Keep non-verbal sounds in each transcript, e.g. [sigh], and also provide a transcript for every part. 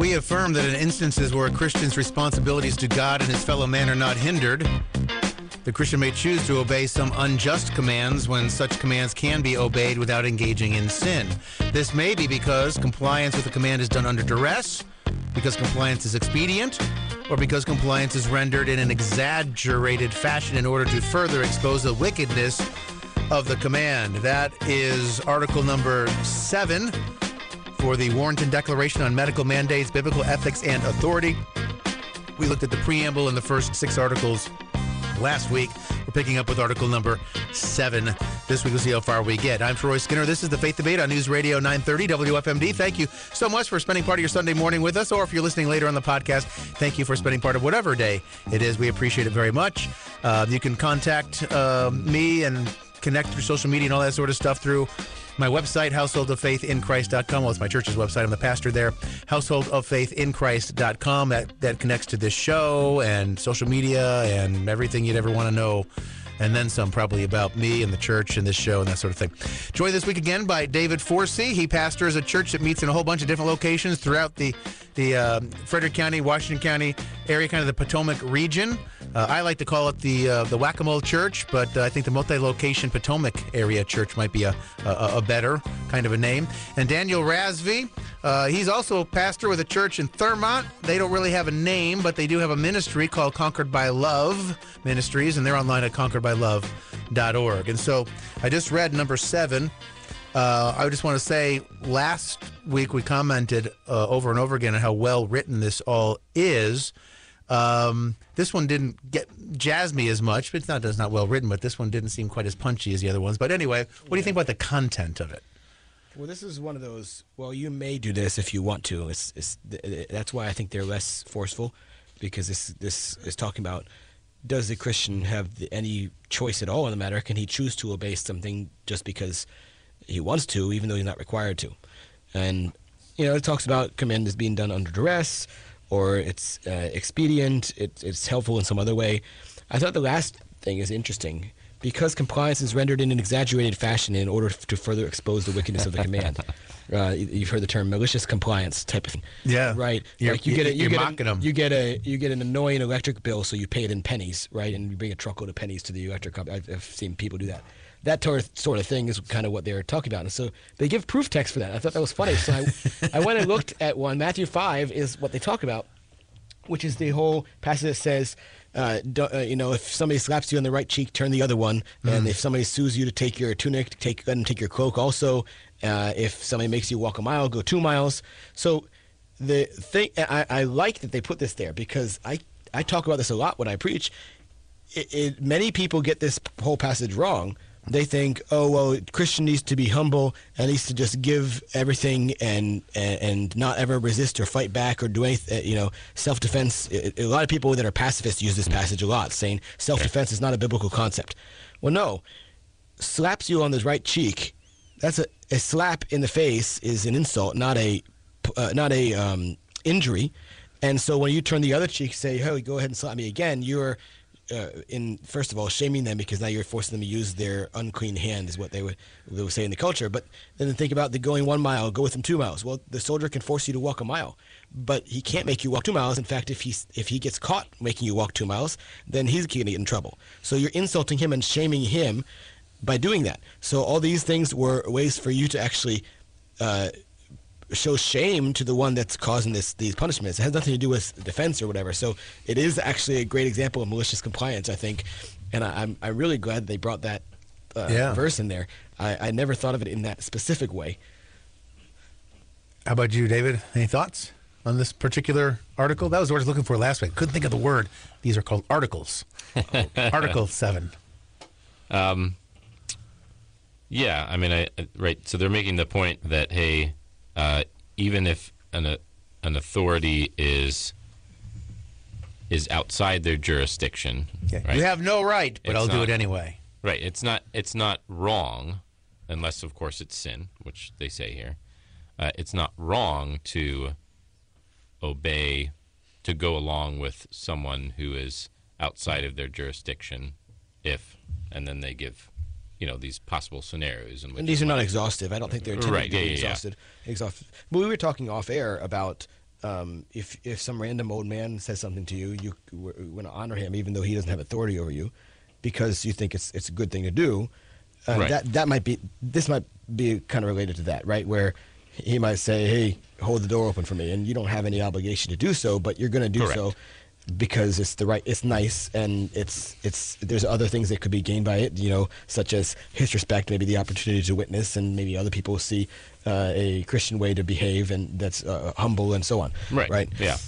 We affirm that in instances where a Christian's responsibilities to God and his fellow man are not hindered, the Christian may choose to obey some unjust commands when such commands can be obeyed without engaging in sin. This may be because compliance with a command is done under duress, because compliance is expedient, or because compliance is rendered in an exaggerated fashion in order to further expose the wickedness of the command. That is article number seven for the Warrenton Declaration on Medical Mandates, Biblical Ethics, and Authority. We looked at the preamble in the first six articles last week. We're picking up with article number seven. This week we'll see how far we get. I'm Troy Skinner. This is the Faith Debate on News Radio 930 WFMD. Thank you so much for spending part of your Sunday morning with us, or if you're listening later on the podcast, thank you for spending part of whatever day it is. We appreciate it very much. Uh, you can contact uh, me and connect through social media and all that sort of stuff through my website, householdoffaithinchrist.com. Well, it's my church's website. I'm the pastor there. Householdoffaithinchrist.com. That, that connects to this show and social media and everything you'd ever want to know. And then some, probably about me and the church and this show and that sort of thing. Joined this week again by David Forsey. He pastors a church that meets in a whole bunch of different locations throughout the the uh, Frederick County, Washington County area, kind of the Potomac region. Uh, I like to call it the uh, the Whack a Mole Church, but uh, I think the multi location Potomac area church might be a, a, a, better kind of a name. And Daniel Razvi, uh, he's also a pastor with a church in Thurmont. They don't really have a name, but they do have a ministry called Conquered by Love Ministries, and they're online at conqueredbylove.org. And so I just read number seven. Uh, I just want to say last week we commented uh, over and over again on how well written this all is. Um, this one didn't get jazz me as much. It's not it's not well written, but this one didn't seem quite as punchy as the other ones. But anyway, what do you think about the content of it? Well, this is one of those. Well, you may do this if you want to. It's, it's that's why I think they're less forceful, because this this is talking about does the Christian have the, any choice at all in the matter? Can he choose to obey something just because he wants to, even though he's not required to? And you know, it talks about command is being done under duress or it's uh, expedient, it, it's helpful in some other way. I thought the last thing is interesting because compliance is rendered in an exaggerated fashion in order to further expose the wickedness of the command. [laughs] Uh, you've heard the term malicious compliance type of thing. Yeah. Right. You're, like you get a, you get a, You get a you get an annoying electric bill, so you pay it in pennies, right? And you bring a truckload of pennies to the electric company. I've, I've seen people do that that sort of thing is kind of what they're talking about. And so they give proof text for that. I thought that was funny. So I, [laughs] I went and looked at one. Matthew 5 is what they talk about, which is the whole passage that says, uh, uh, you know, if somebody slaps you on the right cheek, turn the other one. Mm. And if somebody sues you to take your tunic, take, them take your cloak also. Uh, if somebody makes you walk a mile, go two miles. So the thing, I, I like that they put this there because I, I talk about this a lot when I preach. It, it, many people get this whole passage wrong they think, oh well, Christian needs to be humble and needs to just give everything and and, and not ever resist or fight back or do anything. You know, self defense. A lot of people that are pacifists use this passage a lot, saying self defense is not a biblical concept. Well, no, slaps you on the right cheek. That's a, a slap in the face is an insult, not a uh, not a um, injury. And so when you turn the other cheek, say, "Hey, go ahead and slap me again," you're uh, in first of all shaming them because now you're forcing them to use their unclean hand is what they would they would say in the culture. But then think about the going one mile, go with them two miles. Well, the soldier can force you to walk a mile, but he can't make you walk two miles. In fact, if he if he gets caught making you walk two miles, then he's going to get in trouble. So you're insulting him and shaming him by doing that. So all these things were ways for you to actually. Uh, show shame to the one that's causing this these punishments. It has nothing to do with defense or whatever. So it is actually a great example of malicious compliance, I think, and I, am I'm, I'm really glad they brought that uh, yeah. verse in there. I, I never thought of it in that specific way. How about you, David? Any thoughts on this particular article? That was what I was looking for last week. Couldn't think of the word. These are called articles. [laughs] article seven. Um, yeah, I mean, I right. So they're making the point that hey, uh, even if an uh, an authority is is outside their jurisdiction. Okay. Right? You have no right, but it's I'll not, do it anyway. Right. It's not it's not wrong, unless of course it's sin, which they say here. Uh, it's not wrong to obey, to go along with someone who is outside of their jurisdiction, if, and then they give you know these possible scenarios. and these are not exhaustive. I don't think they're intended right, to be yeah, exhausted. Yeah. Exhaustive. But we were talking off air about um, if if some random old man says something to you, you want to honor him, even though he doesn't have authority over you, because you think it's it's a good thing to do. Uh, Right. That that might be this might be kind of related to that, right? Where he might say, "Hey, hold the door open for me," and you don't have any obligation to do so, but you're going to do Correct. so because it's the right it's nice and it's it's there's other things that could be gained by it you know such as his respect maybe the opportunity to witness and maybe other people see uh, a christian way to behave and that's uh, humble and so on Right. right Yeah.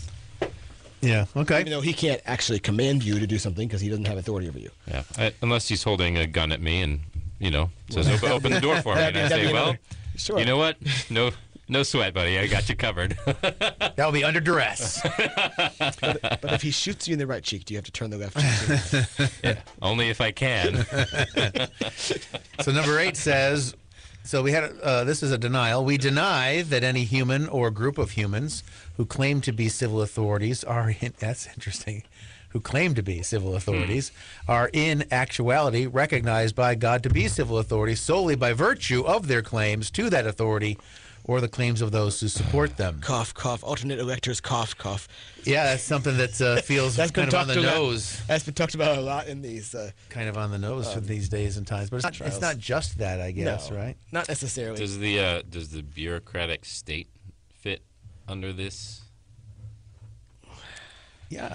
Yeah. Okay. even though he can't actually command you to do something because he doesn't have authority over you Yeah. I, unless he's holding a gun at me and you know says [laughs] open, open the door for me, and I say, well, [laughs] sure. you know what? No, no sweat, buddy. I got you covered. [laughs] That'll be under duress. [laughs] but if he shoots you in the right cheek do you have to turn the left cheek [laughs] to him? Only if I can. so number eight says, so we had uh, this is a denial. We deny that any human or group of humans who claim to be civil authorities are in, that's interesting. Who claim to be civil authorities are in actuality recognized by God to be civil authorities solely by virtue of their claims to that authority or the claims of those who support them. cough cough alternate electors cough cough Yeah, that's something that uh, [laughs] feels that's been kind of on talked the about nose. that's been talked about a lot in these uh, Kind of on the nose for these days and times, but it's not, it's not just that, I guess, no, right? not necessarily Does the uh, does the bureaucratic state fit under this? Yeah,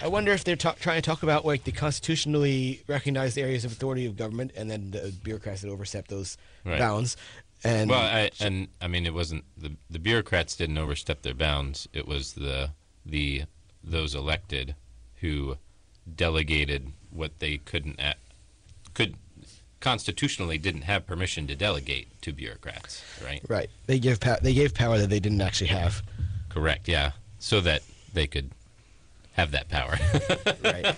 I, I wonder if they're ta- trying to talk about like the constitutionally recognized areas of authority of government, and then the bureaucrats that overstep those Right. bounds. And Well, I, and I mean, it wasn't the the bureaucrats didn't overstep their bounds. It was the the those elected who delegated what they couldn't at, could constitutionally didn't have permission to delegate to bureaucrats. Right. right, they give pow- they gave power that they didn't actually have. Correct. Yeah. So that they could have that power. [laughs] Right,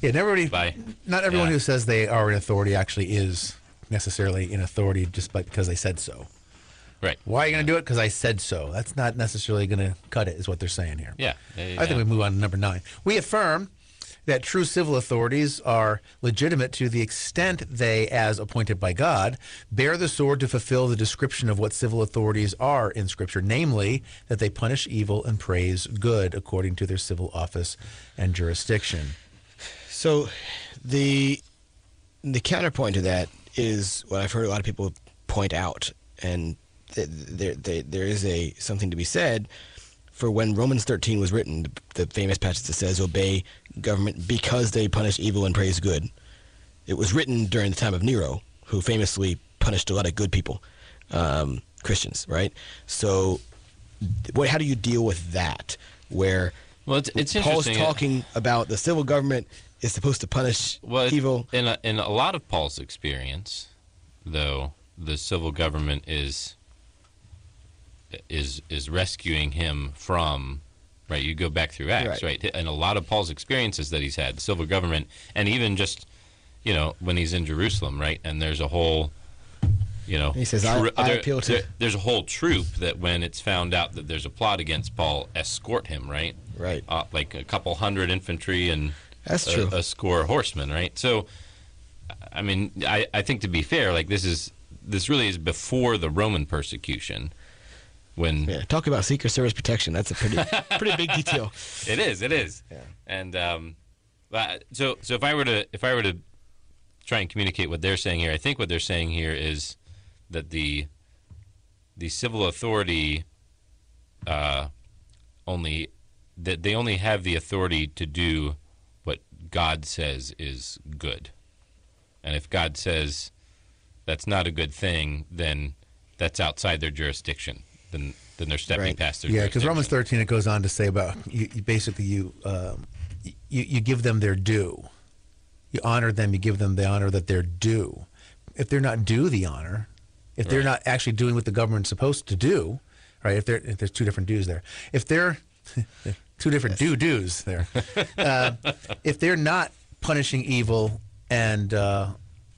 yeah, everybody. By Not everyone yeah. who says they are an authority actually is necessarily in authority just by, because they said so. right. Why are you going to do it? Because I said so. That's not necessarily going to cut it, is what they're saying here. Yeah. they- I think we move on to number nine. We affirm that true civil authorities are legitimate to the extent they, as appointed by God, bear the sword to fulfill the description of what civil authorities are in Scripture, namely, that they punish evil and praise good according to their civil office and jurisdiction. so the the counterpoint to that is what I've heard a lot of people point out, and there there there is a something to be said for when Romans 13 was written, the, the famous passage that says, "Obey government because they punish evil and praise good." It was written during the time of Nero, who famously punished a lot of good people, um, Christians, right? So, what, how do you deal with that? Where Well, it's, it's Paul's talking about the civil government is supposed to punish Well, evil. in a, in a lot of Paul's experience, though, the civil government is is is rescuing him from right. You go back through Acts, Right. right? And a lot of Paul's experiences that he's had, the civil government, and even just you know when he's in Jerusalem, right? And there's a whole you know He says, "I- I appeal to-" there- there's a whole troop that when it's found out that there's a plot against Paul, escort him, right? Right. Uh, like a couple hundred infantry and That's a, true. a score of horsemen, right? So, I mean, I, I think to be fair, like this is this really is before the Roman persecution, when Yeah, talk about Secret Service protection. That's a pretty [laughs] pretty big detail. it is, it is, Yeah. and um, so so if I were to if I were to try and communicate what they're saying here, I think what they're saying here is that the the civil authority uh, only that they only have the authority to do God says is good, and if God says that's not a good thing, then that's outside their jurisdiction. Then then they're stepping Right. past their Yeah, because Romans 13 it goes on to say about you, you basically you, um, you you give them their due. You honor them. You give them the honor that they're due. If they're not due the honor, if they're Right. not actually doing what the government's supposed to do, right? If they're if there's two different dues there. If they're [laughs] two different due dues there. [laughs] uh, if they're not punishing evil and uh,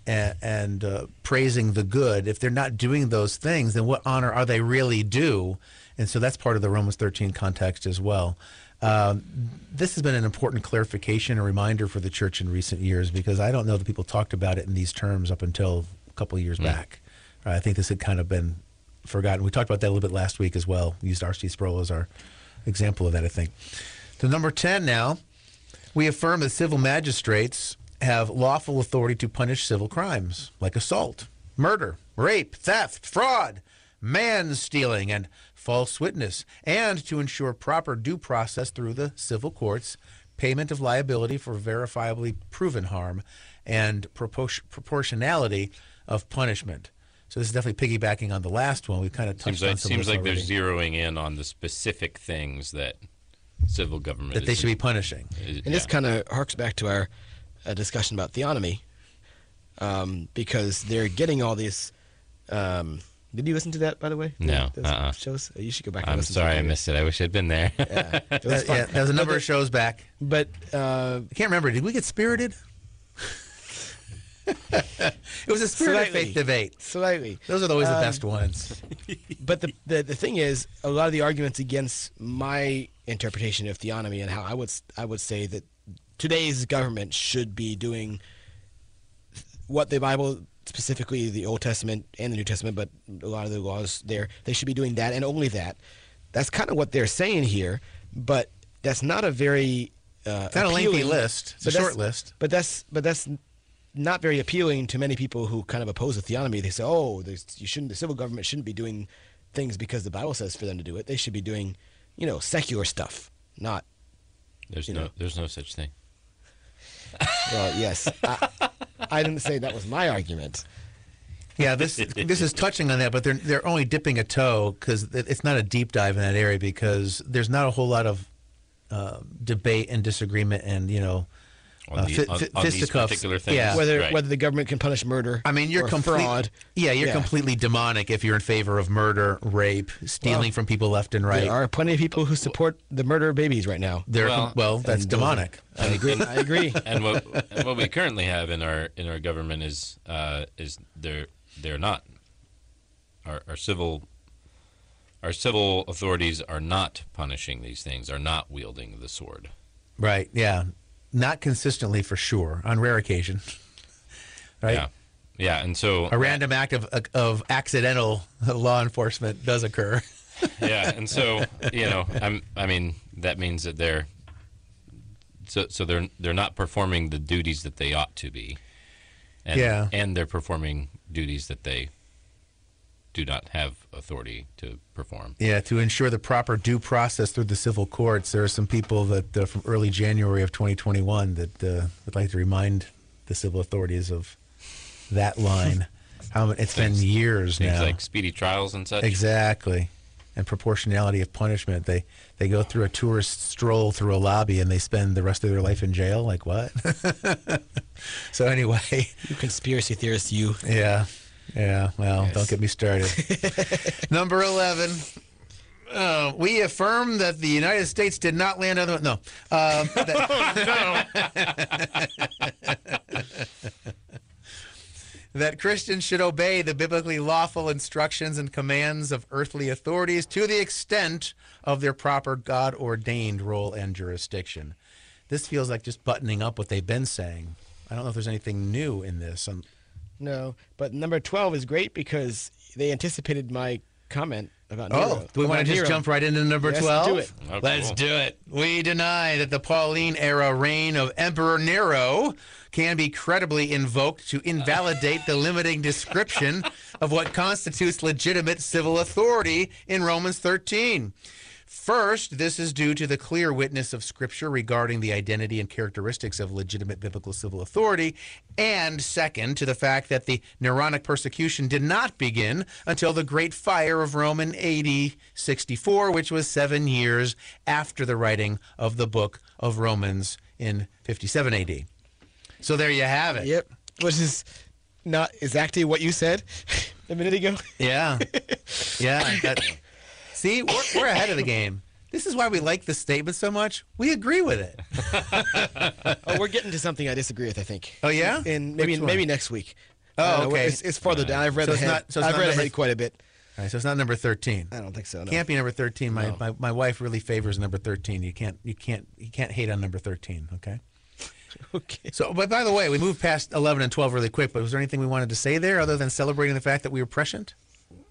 and, and uh, praising the good, if they're not doing those things, then what honor are they really due? And so that's part of the Romans 13 context as well. Um, this has been an important clarification and reminder for the church in recent years because I don't know that people talked about it in these terms up until a couple of years back. Uh, I think this had kind of been forgotten. We talked about that a little bit last week as well. We used R.C. Sproul as our example of that, I think. To number 10 now, we affirm that civil magistrates have lawful authority to punish civil crimes like assault, murder, rape, theft, fraud, man stealing, and false witness, and to ensure proper due process through the civil courts, payment of liability for verifiably proven harm, and proportionality of punishment. So this is definitely piggybacking on the last one. We kind of touched Seems on like some seems of this like they're zeroing in on the specific things that civil government that they should be punishing. is- And this kind of harks back to our uh, discussion about theonomy, um, because they're getting all these. Um, did you listen to that, by the way? No, Those uh-uh. shows. You should go back. and I'm listen sorry to I missed it. I wish I'd been there. Yeah, [laughs] it was fun. yeah, there's a number of shows back. But uh, I can't remember. Did we get spirited? It was a spirit Slightly. faith debate. slightly. Those are always the Um, best ones. [laughs] But the, the the thing is, a lot of the arguments against my interpretation of theonomy and how I would I would say that today's government should be doing what the Bible, specifically the Old Testament and the New Testament, but a lot of the laws there, they should be doing that and only that. That's kind of what they're saying here, but that's not a very uh, It's not a lengthy list. It's a short list. But that's but that's not very appealing to many people who kind of oppose the theonomy. They say, "Oh, you shouldn't. The civil government shouldn't be doing things because the Bible says for them to do it. They should be doing, you know, secular stuff, not." There's no know. there's no such thing. Well, yes, I, I didn't say that was my argument. Yeah, this this is touching on that, but they're they're only dipping a toe because it's not a deep dive in that area because there's not a whole lot of uh, debate and disagreement and you know On, Uh, the, fi- on, on these particular things. Yeah. Whether Right. whether the government can punish murder. I mean, you're or complete. fraud. Yeah, you're Yeah. completely demonic if you're in favor of murder, rape, stealing Well, from people left and right. There are plenty of people who support the murder of babies right now. They're Well, well, that's and demonic. I agree. I [laughs] agree. and what and what we currently have in our in our government is uh, is they're they're not our, our civil our civil authorities are not punishing these things are not wielding the sword Right. Yeah. Not consistently for sure. On rare occasion. [laughs] Right. yeah yeah and so A random act of of accidental law enforcement does occur. [laughs] yeah and so you know I'm I mean that means that they're so so they're they're not performing the duties that they ought to be and Yeah. and they're performing duties that they do not have authority to perform Yeah, to ensure the proper due process through the civil courts, there are some people that uh, from early January of 2021 that uh, would like to remind the civil authorities of that [laughs] line. How it's Things- been years things now. like speedy trials and such Exactly. And proportionality of punishment. They they go through a tourist stroll through a lobby and they spend the rest of their life in jail. Like what? [laughs] so anyway, You conspiracy theorists, you. yeah, yeah. Well, Yes. don't get me started. [laughs] Number eleven. Uh, we affirm that the United States did not land on the no. Um, [laughs] that- [laughs] that Christians should obey the biblically lawful instructions and commands of earthly authorities to the extent of their proper God ordained role and jurisdiction. This feels like just buttoning up what they've been saying. I don't know if there's anything new in this. Um, No, but number twelve is great because they anticipated my comment about oh, do we want to just Nero. jump right into number Yes, 12? do it. Oh, Let's cool. do it. We deny that the Pauline era reign of Emperor Nero can be credibly invoked to invalidate the limiting description of what constitutes legitimate civil authority in Romans 13. First, this is due to the clear witness of Scripture regarding the identity and characteristics of legitimate biblical civil authority. And second, to the fact that the Neronic persecution did not begin until the Great Fire of Roman AD 64, which was seven years after the writing of the book of Romans in 57 AD. So there you have it. Yep, which is not exactly what you said [laughs] a minute ago. Yeah. [laughs] Yeah. that- see, we're, we're ahead of the game. This is why we like this statement so much. We agree with it. [laughs] oh, we're getting to something I disagree with. I think. Oh, yeah? and maybe maybe next week. Oh, okay. It's, it's farther down. I've read So ahead. not- so I've read ahead quite a bit. All right, so it's not number 13. I don't think so. No. Can't be number 13. My, No. my, my wife really favors number 13. You can't you can't you can't hate on number 13, okay? [laughs] Okay. So, but by the way, we moved past 11 and 12 really quick, but was there anything we wanted to say there other than celebrating the fact that we were prescient?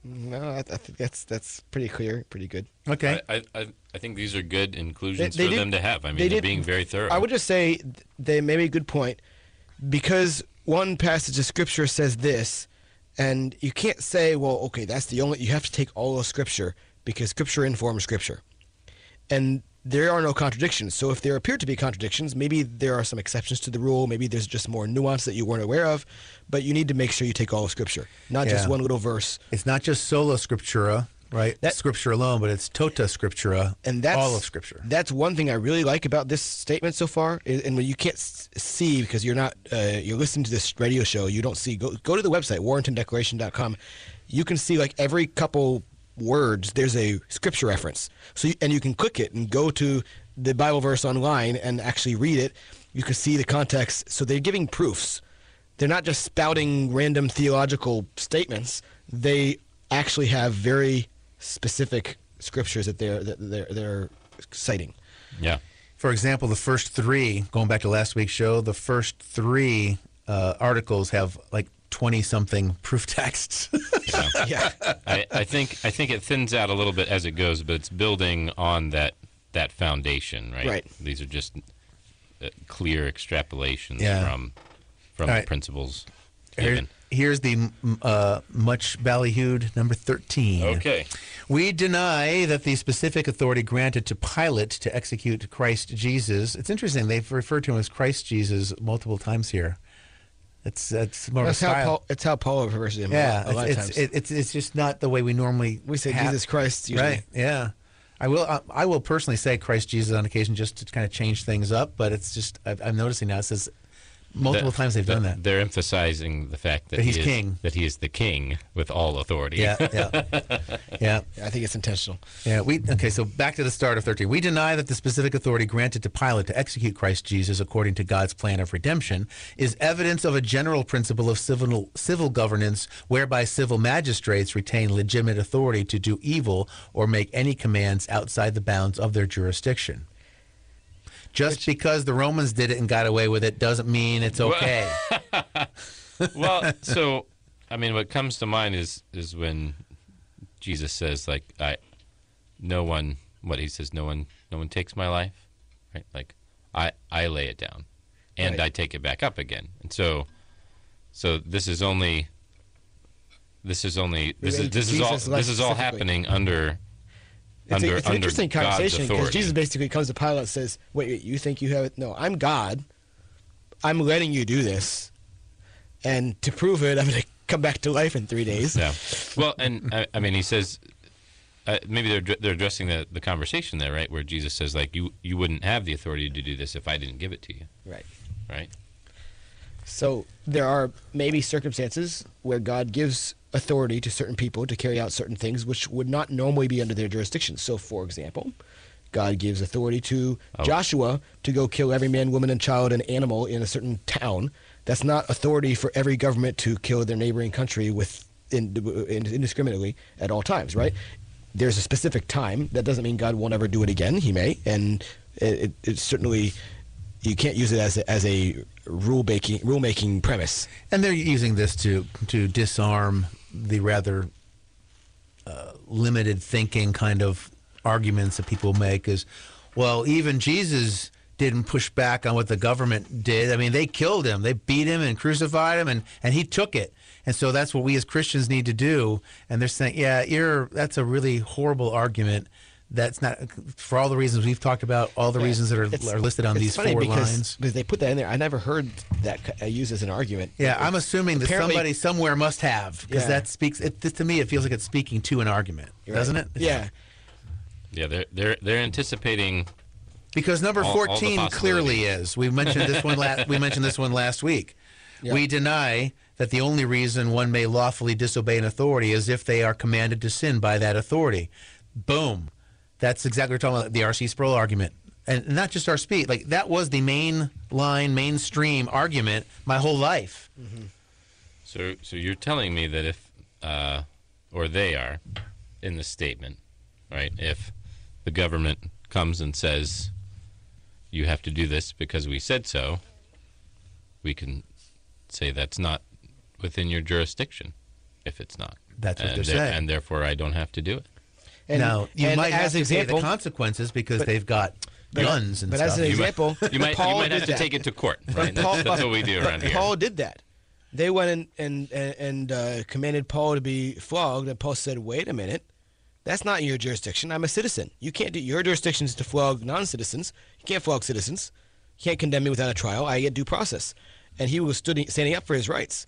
No, I, I think that's that's pretty clear, pretty good. Okay. I, I, I think these are good inclusions They- they for did- them to have. I mean, they they're did- being very thorough. I would just say th- they made a good point because one passage of scripture says this, and you can't say, well, okay, that's the only. You have to take all of scripture because scripture informs scripture, and there are no contradictions. So if there appear to be contradictions, maybe there are some exceptions to the rule. Maybe there's just more nuance that you weren't aware of, but you need to make sure you take all of scripture, not just one little verse. It's not just sola scriptura, right? That- scripture alone, but it's tota scriptura, and that's all of scripture. That's one thing I really like about this statement so far. And when you can't see because you're not uh, you're listening to this radio show, you don't see. Go go to the website warrentondeclaration.com. You can see like every couple words there's a scripture reference. So you, and you can click it and go to the Bible verse online and actually read it. You can see the context. So they're giving proofs. They're not just spouting random theological statements. They actually have very specific scriptures that they're that they're they're citing. yeah. For example, the first three, going back to last week's show, the first three uh, articles have like 20 something proof texts. [laughs] Yeah. I, I think I think it thins out a little bit as it goes, but it's building on that that foundation, right? Right. These are just uh, clear extrapolations Yeah. from from All the principles Here- here's the uh, much ballyhooed number 13. Okay. We deny that the specific authority granted to Pilate to execute Christ Jesus. It's interesting. They've referred to him as Christ Jesus multiple times here. It's that's more That's of a how style. Paul. It's how Paul refers to him. yeah, a lot of it's times. it's, it's it's just not the way we normally. we say have- Jesus Christ. Usually. Right. Yeah. I will. I, I will personally say Christ Jesus on occasion just to kind of change things up, but it's just I've, I'm noticing now it says multiple The- times they've the- done that. They're emphasizing the fact that, That he he's is, king. That he is the king with all authority. Yeah. Yeah. [laughs] yeah. I think it's intentional. Yeah, we okay. So back to the start of thirteen. We deny that the specific authority granted to Pilate to execute Christ Jesus according to God's plan of redemption is evidence of a general principle of civil civil governance, whereby civil magistrates retain legitimate authority to do evil or make any commands outside the bounds of their jurisdiction. Just because the Romans did it and got away with it doesn't mean it's okay. [laughs] well, so I mean, what comes to mind is is when Jesus says, like, I, no one, what he says, no one, no one takes my life, right? Like, I, I lay it down, and Right. I take it back up again, and so, so this is only, this is only, this is Related this is all this is all happening under. It's, under, a, it's an interesting conversation because. Jesus basically comes to Pilate and says, wait, wait, you think you have it? No, I'm God. I'm letting you do this. And to prove it, I'm going [laughs] to come back to life in three days. Yeah. Well, and I, I mean, he says uh, maybe they're they're addressing the, the conversation there, right? Where Jesus says, like, you you wouldn't have the authority to do this if I didn't give it to you, Right. right? So there are maybe circumstances where God gives authority to certain people to carry out certain things which would not normally be under their jurisdiction. So, for example, God gives authority to Oh. Joshua to go kill every man, woman, and child and animal in a certain town. That's not authority for every government to kill their neighboring country with in, in, indiscriminately at all times, right? There's a specific time. That doesn't mean God won't ever do it again. He may, and it, it, it certainly you can't use it as a, as a rule making rule making premise. And they're using this to to disarm the rather uh, limited thinking kind of arguments that people make. Is well, even Jesus didn't push back on what the government did. I mean, they killed him, they beat him and crucified him, and and he took it. And so that's what we as Christians need to do. And they're saying, yeah, you're that's a really horrible argument. That's not for all the reasons we've talked about, all the reasons that are, are listed on these funny four because, lines. because they put that in there. I never heard that uh, used as an argument. Yeah, I'm assuming that somebody somewhere must have because Yeah. that speaks. It, to me, it feels like it's speaking to an argument, Right. doesn't it? Yeah. Yeah, they're they're they're anticipating. Because number All- all 14 clearly is. We mentioned this one last. We mentioned this one last week. Yeah. We deny that the only reason one may lawfully disobey an authority is if they are commanded to sin by that authority. Boom. That's exactly what we're talking about. The R.C. Sproul argument. And not just our speed. Like that was the main line, mainstream argument my whole life. So so you're telling me that if, uh, or they are, in the statement, right? If the government comes and says, you have to do this because we said so, we can say that's not within your jurisdiction if it's not. That's what and they're saying. and therefore I don't have to do it. And, now you and might have as to example, pay the consequences because but- they've got but- guns and but stuff. as an You might- example, You might, Paul you might did have to that. take it to court. Right? Paul- that's, that's what we do around here. Paul did that. They went and and, and uh, commanded Paul to be flogged, and Paul said, "Wait a minute, that's not your jurisdiction. I'm a citizen. You can't do your jurisdiction is to flog non-citizens. You can't flog citizens. You can't condemn me without a trial. I get due process." And he was stood, standing up for his rights,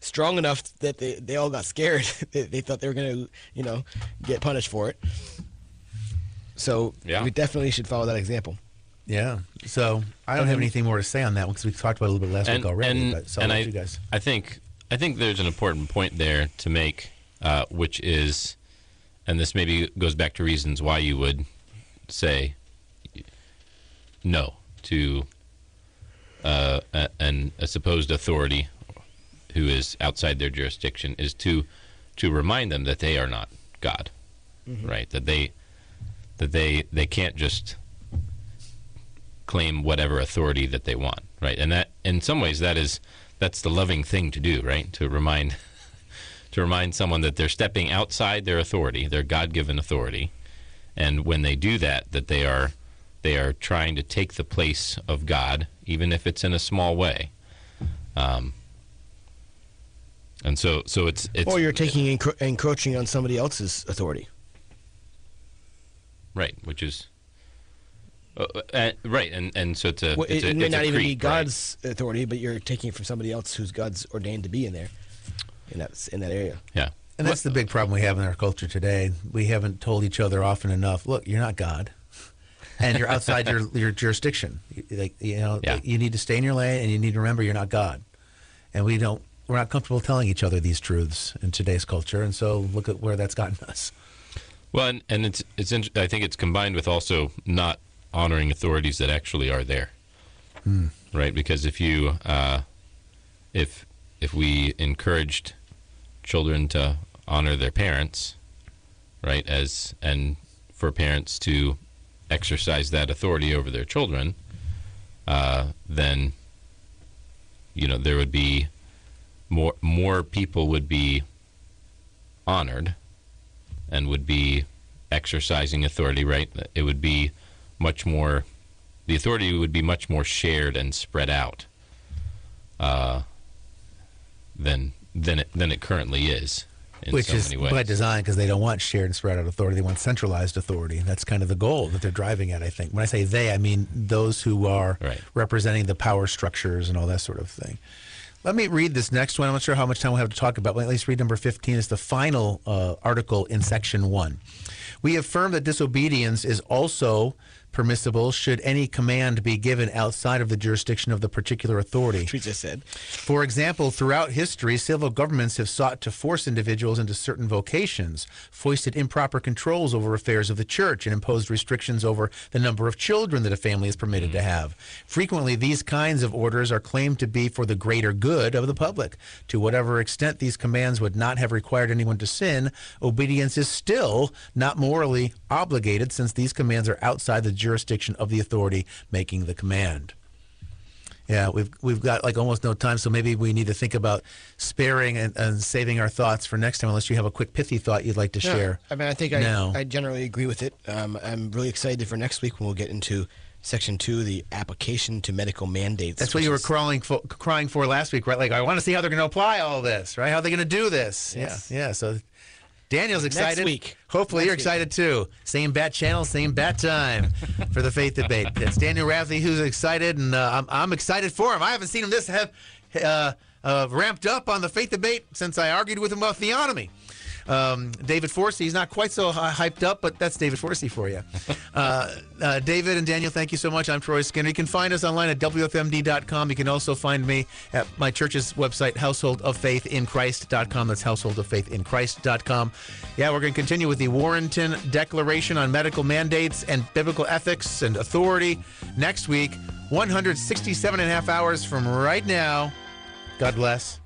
strong enough that they, they all got scared. [laughs] they, they thought they were going to, you know, get punished for it. So Yeah. we definitely should follow that example. yeah. So I don't have anything more to say on that one because we talked about it a little bit last and, week already. and, but so I'll and I, you guys. I think I think there's an important point there to make, uh, which is, and this maybe goes back to reasons why you would say no to uh, a, an a supposed authority who is outside their jurisdiction is to to remind them that they are not God, right? That they that they they can't just claim whatever authority that they want, right? And that, in some ways, that is that's the loving thing to do, right? To remind [laughs] to remind someone that they're stepping outside their authority, their God-given authority, and when they do that, that they are they are trying to take the place of God, even if it's in a small way. Um, and so, so it's it's or you're taking encro- encroaching on somebody else's authority. right, which is. Uh, uh, right, and and so it's a Well, it's it, a, it may it's a not even be creep, right? God's authority, but you're taking it from somebody else who's God's ordained to be in there, in that in that area. yeah. And that's the big problem we have in our culture today. We haven't told each other often enough. Look, you're not God, [laughs] and you're outside your your jurisdiction. Like you know, Yeah. you need to stay in your lane, and you need to remember you're not God. And we don't. We're not comfortable telling each other these truths in today's culture, and so look at where that's gotten [laughs] us. Well, and, and it's it's. int- I think it's combined with also not honoring authorities that actually are there, right? Because if you uh, if if we encouraged children to honor their parents, right, as and for parents to exercise that authority over their children, uh, then you know there would be more more people would be honored and would be exercising authority, right? It would be much more, the authority would be much more shared and spread out uh, than than it than it currently is in Which so is by design because they don't want shared and spread out authority. They want centralized authority. That's kind of the goal that they're driving at, I think. When I say they, I mean those who are Right. representing the power structures and all that sort of thing. Let me read this next one. I'm not sure how much time we'll have to talk about, but at least read number 15. is the final uh, article in section one. We affirm that disobedience is also permissible should any command be given outside of the jurisdiction of the particular authority. Which we just said. For example, throughout history, civil governments have sought to force individuals into certain vocations, foisted improper controls over affairs of the church, and imposed restrictions over the number of children that a family is permitted to mm-hmm. have. Frequently, these kinds of orders are claimed to be for the greater good of the public. To whatever extent these commands would not have required anyone to sin, obedience is still not morally obligated since these commands are outside the jurisdiction of the authority making the command. Yeah, we've we've got like almost no time, so maybe we need to think about sparing and, and saving our thoughts for next time. Unless you have a quick pithy thought you'd like to Yeah, share. I mean, I think I. I generally agree with it. Um, I'm really excited for next week when we'll get into section two, the application to medical mandates. That's what you were crawling for, crying for last week, right? Like I want to see how they're going to apply all this, right? How are they're going to do this. Yes. Yeah, yeah. So Daniel's excited. week. Hopefully Next you're week. excited too. Same bat channel, same bat time for the faith debate. [laughs] It's Daniel Rafferty who's excited, and uh, I'm, I'm excited for him. I haven't seen him this have, uh, uh, ramped up on the faith debate since I argued with him about theonomy. Um, David Forsey, he's not quite so hy- hyped up, but that's David Forsey for you. [laughs] Uh, uh, David and Daniel, thank you so much. I'm Troy Skinner. You can find us online at WFMD.com. You can also find me at my church's website, householdoffaithinchrist.com. That's householdoffaithinchrist.com. Yeah, we're going to continue with the Warrenton Declaration on Medical Mandates and Biblical Ethics and Authority next week, 167 and a half hours from right now. God bless.